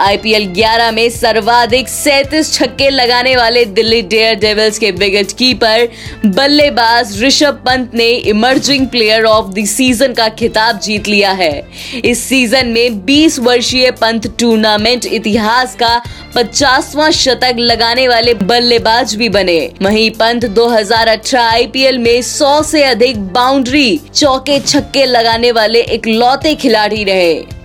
IPL 11 में सर्वाधिक सैतीस छक्के लगाने वाले दिल्ली डेयर डेविल्स के विकेट कीपर, बल्लेबाज ऋषभ पंत ने emerging player of the season का खिताब जीत लिया है। इस सीज़न में 20 वर्षीय पंत टूर्नामेंट इतिहास का पचासवां शतक लगाने वाले बल्लेबाज भी बने। वहीं पंत 2018 आईपीएल में 100 से अधिक बाउंड्री चौके छक्के लगाने वाले इकलौते खिलाड़ी रहे।